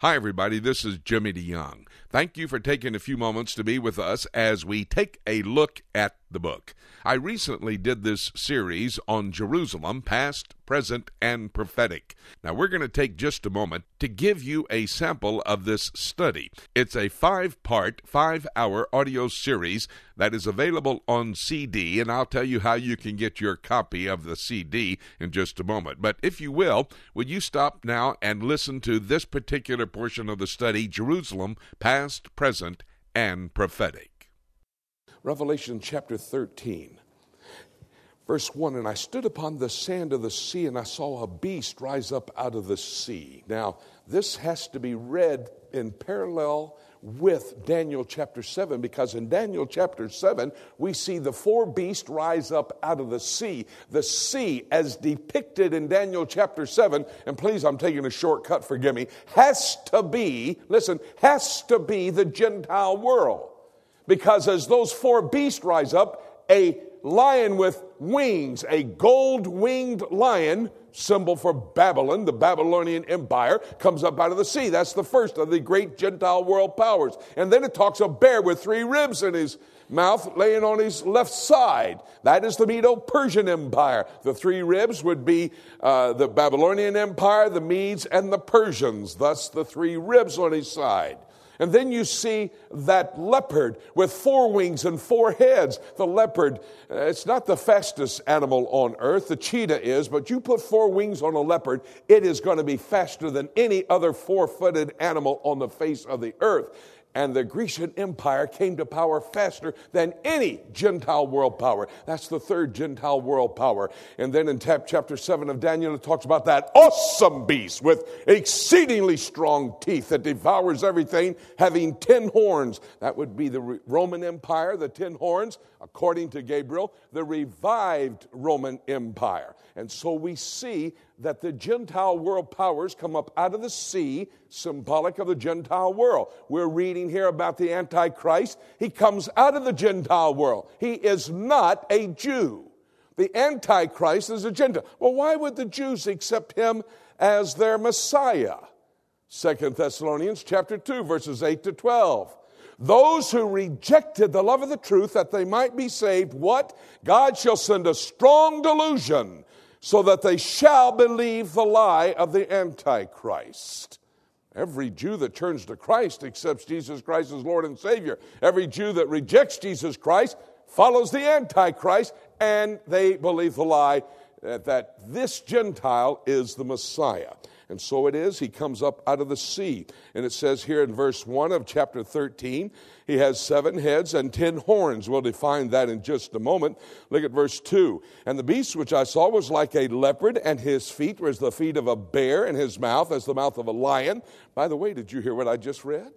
Hi, everybody. This is Jimmy DeYoung. Thank you for taking a few moments to be with us as we take a look at the book. I recently did this series on Jerusalem, past, present, and prophetic. Now, we're going to take just a moment to give you a sample of this study. It's a five part, five hour audio series that is available on CD, and I'll tell you how you can get your copy of the CD in just a moment. But if you will, would you stop now and listen to this particular portion of the study, Jerusalem, past, present, and prophetic? Revelation chapter 13. Verse 1 And I stood upon the sand of the sea, and I saw a beast rise up out of the sea. Now, this has to be read in parallel with Daniel chapter 7 because in Daniel chapter 7 we see the four beasts rise up out of the sea. The sea, as depicted in Daniel chapter 7, and please, I'm taking a shortcut, forgive me, has to be, listen, has to be the Gentile world. Because as those four beasts rise up, a lion with wings, a gold winged lion, symbol for Babylon, the Babylonian Empire, comes up out of the sea. That's the first of the great Gentile world powers. And then it talks of a bear with three ribs in his mouth laying on his left side. That is the Medo Persian Empire. The three ribs would be uh, the Babylonian Empire, the Medes, and the Persians. Thus, the three ribs on his side. And then you see that leopard with four wings and four heads. The leopard, uh, it's not the fastest animal on earth, the cheetah is, but you put four wings on a leopard, it is going to be faster than any other four footed animal on the face of the earth and the Grecian Empire came to power faster than any Gentile world power. That's the third Gentile world power. And then in chapter 7 of Daniel, it talks about that awesome beast with exceedingly strong teeth that devours everything, having ten horns. That would be the Roman Empire, the ten horns, according to Gabriel, the revived Roman Empire. And so we see that the Gentile world powers come up out of the sea, symbolic of the Gentile world. We're reading here about the Antichrist. He comes out of the Gentile world. He is not a Jew. The Antichrist is a Gentile. Well, why would the Jews accept him as their Messiah? Second Thessalonians chapter 2, verses 8 to 12. Those who rejected the love of the truth that they might be saved, what? God shall send a strong delusion so that they shall believe the lie of the Antichrist. Every Jew that turns to Christ accepts Jesus Christ as Lord and Savior. Every Jew that rejects Jesus Christ follows the Antichrist, and they believe the lie that this Gentile is the Messiah. And so it is, he comes up out of the sea. And it says here in verse 1 of chapter 13, he has seven heads and ten horns. We'll define that in just a moment. Look at verse 2. And the beast which I saw was like a leopard, and his feet were as the feet of a bear, and his mouth as the mouth of a lion. By the way, did you hear what I just read?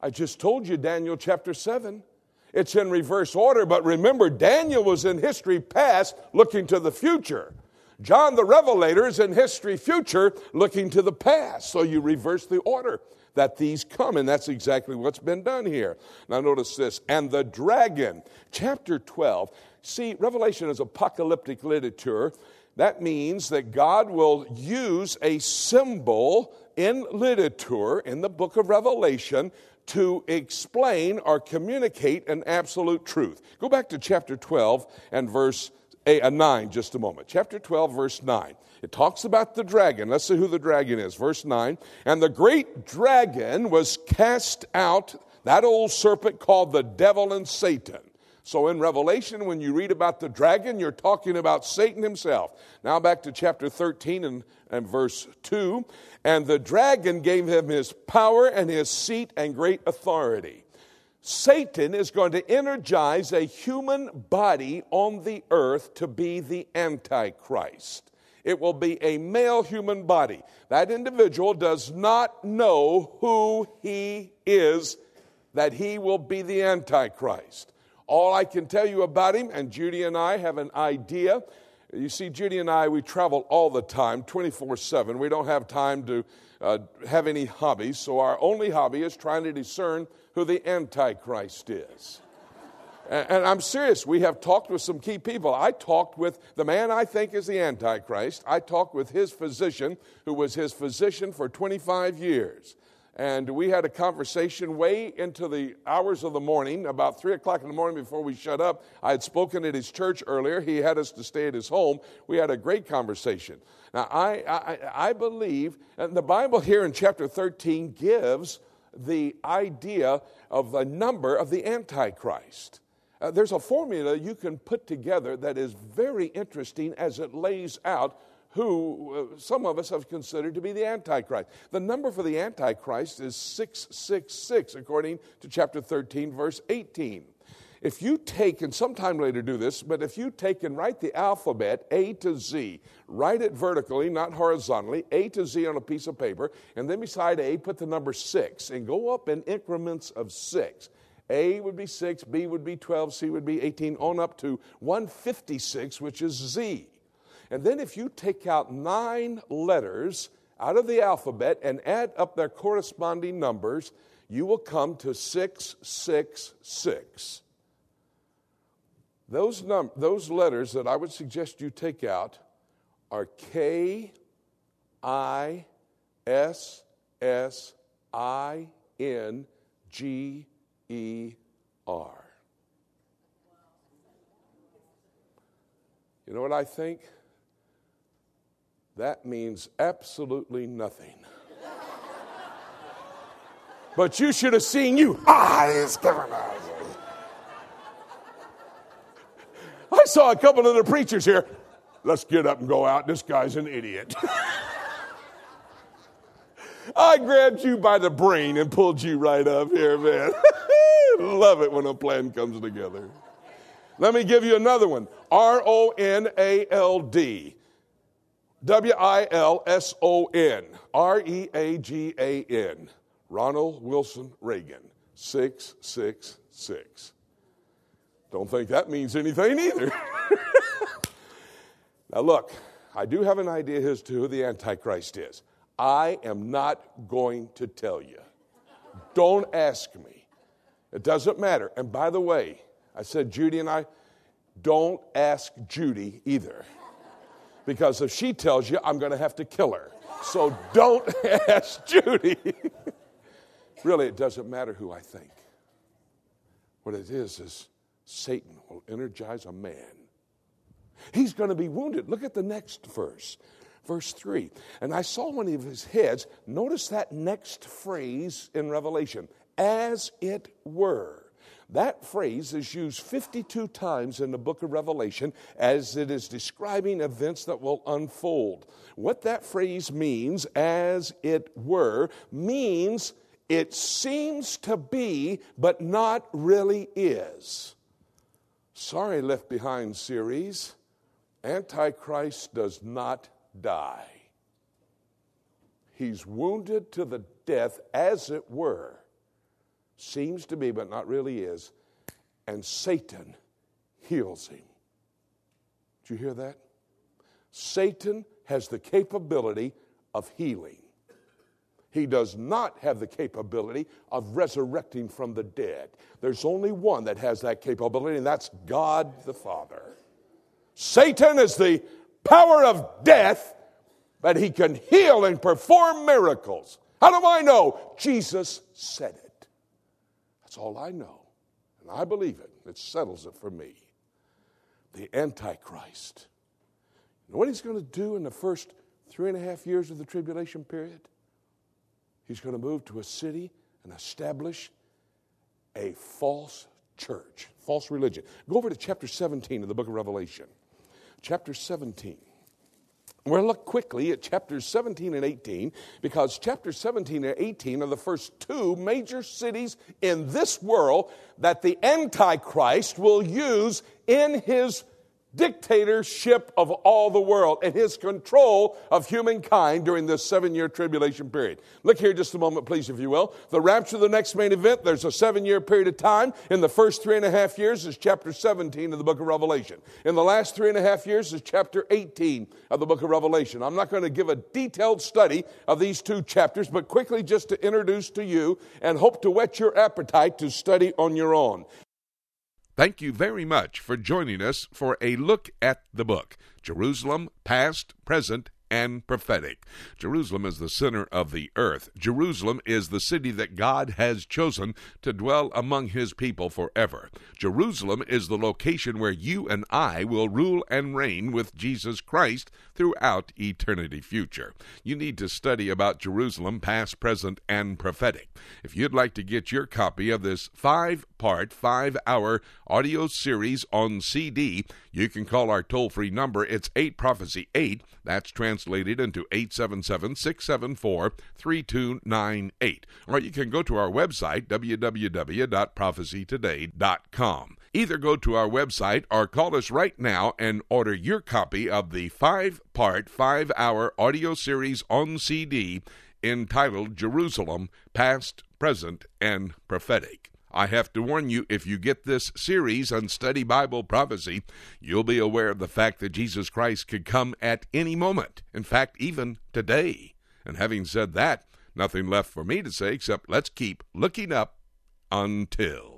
I just told you Daniel chapter 7. It's in reverse order, but remember, Daniel was in history past looking to the future. John the Revelator is in history future looking to the past. So you reverse the order that these come, and that's exactly what's been done here. Now, notice this and the dragon, chapter 12. See, Revelation is apocalyptic literature. That means that God will use a symbol in literature in the book of Revelation to explain or communicate an absolute truth. Go back to chapter 12 and verse a, a 9 just a moment. Chapter 12, verse 9. It talks about the dragon. Let's see who the dragon is. Verse 9. And the great dragon was cast out, that old serpent called the devil and Satan. So in Revelation, when you read about the dragon, you're talking about Satan himself. Now back to chapter 13 and, and verse 2. And the dragon gave him his power and his seat and great authority. Satan is going to energize a human body on the earth to be the Antichrist. It will be a male human body. That individual does not know who he is, that he will be the Antichrist. All I can tell you about him, and Judy and I have an idea. You see, Judy and I, we travel all the time, 24 7. We don't have time to uh, have any hobbies, so our only hobby is trying to discern who the Antichrist is. And, I'm serious. We have talked with some key people. I talked with the man I think is the Antichrist. I talked with his physician, who was his physician for 25 years. And we had a conversation way into the hours of the morning, about 3 o'clock in the morning before we shut up. I had spoken at his church earlier. He had us to stay at his home. We had a great conversation. Now, I, I, I believe, and the Bible here in chapter 13 gives the idea of the number of the Antichrist. Uh, there's a formula you can put together that is very interesting as it lays out who uh, some of us have considered to be the Antichrist. The number for the Antichrist is 666, according to chapter 13, verse 18. If you take, and sometime later do this, but if you take and write the alphabet A to Z, write it vertically, not horizontally, A to Z on a piece of paper, and then beside A, put the number six, and go up in increments of six. A would be six, B would be 12, C would be 18, on up to 156, which is Z. And then if you take out nine letters out of the alphabet and add up their corresponding numbers, you will come to 666. Those, num- those letters that I would suggest you take out are K I S S I N G E R. You know what I think? That means absolutely nothing. but you should have seen you eyes coming out. I saw a couple of the preachers here. Let's get up and go out. This guy's an idiot. I grabbed you by the brain and pulled you right up here, man. Love it when a plan comes together. Let me give you another one R O N A L D. W I L S O N. R E A G A N. Ronald Wilson Reagan. 666. Don't think that means anything either. now, look, I do have an idea as to who the Antichrist is. I am not going to tell you. Don't ask me. It doesn't matter. And by the way, I said Judy and I, don't ask Judy either. Because if she tells you, I'm going to have to kill her. So don't ask Judy. really, it doesn't matter who I think. What it is, is Satan will energize a man. He's going to be wounded. Look at the next verse, verse 3. And I saw one of his heads. Notice that next phrase in Revelation, as it were. That phrase is used 52 times in the book of Revelation as it is describing events that will unfold. What that phrase means, as it were, means it seems to be, but not really is. Sorry, Left Behind series. Antichrist does not die. He's wounded to the death, as it were. Seems to be, but not really is. And Satan heals him. Did you hear that? Satan has the capability of healing. He does not have the capability of resurrecting from the dead. There's only one that has that capability, and that's God the Father. Satan is the power of death, but he can heal and perform miracles. How do I know? Jesus said it. That's all I know. And I believe it. It settles it for me. The Antichrist. You know what he's going to do in the first three and a half years of the tribulation period? He's going to move to a city and establish a false church, false religion. Go over to chapter 17 of the book of Revelation. Chapter 17. We're going to look quickly at chapters 17 and 18 because chapters 17 and 18 are the first two major cities in this world that the Antichrist will use in his dictatorship of all the world and his control of humankind during this seven year tribulation period. Look here just a moment, please, if you will. The rapture, the next main event, there's a seven year period of time. In the first three and a half years is chapter 17 of the book of Revelation. In the last three and a half years is chapter 18 of the book of Revelation. I'm not going to give a detailed study of these two chapters, but quickly just to introduce to you and hope to whet your appetite to study on your own. Thank you very much for joining us for a look at the book Jerusalem, Past, Present, and prophetic. Jerusalem is the center of the earth. Jerusalem is the city that God has chosen to dwell among his people forever. Jerusalem is the location where you and I will rule and reign with Jesus Christ throughout eternity future. You need to study about Jerusalem, past, present, and prophetic. If you'd like to get your copy of this five part, five hour audio series on CD, you can call our toll free number. It's 8 Prophecy 8. That's translated into 877 674 3298. Or you can go to our website, www.prophecytoday.com. Either go to our website or call us right now and order your copy of the five part, five hour audio series on CD entitled Jerusalem Past, Present, and Prophetic. I have to warn you, if you get this series on study Bible prophecy, you'll be aware of the fact that Jesus Christ could come at any moment. In fact, even today. And having said that, nothing left for me to say except let's keep looking up until.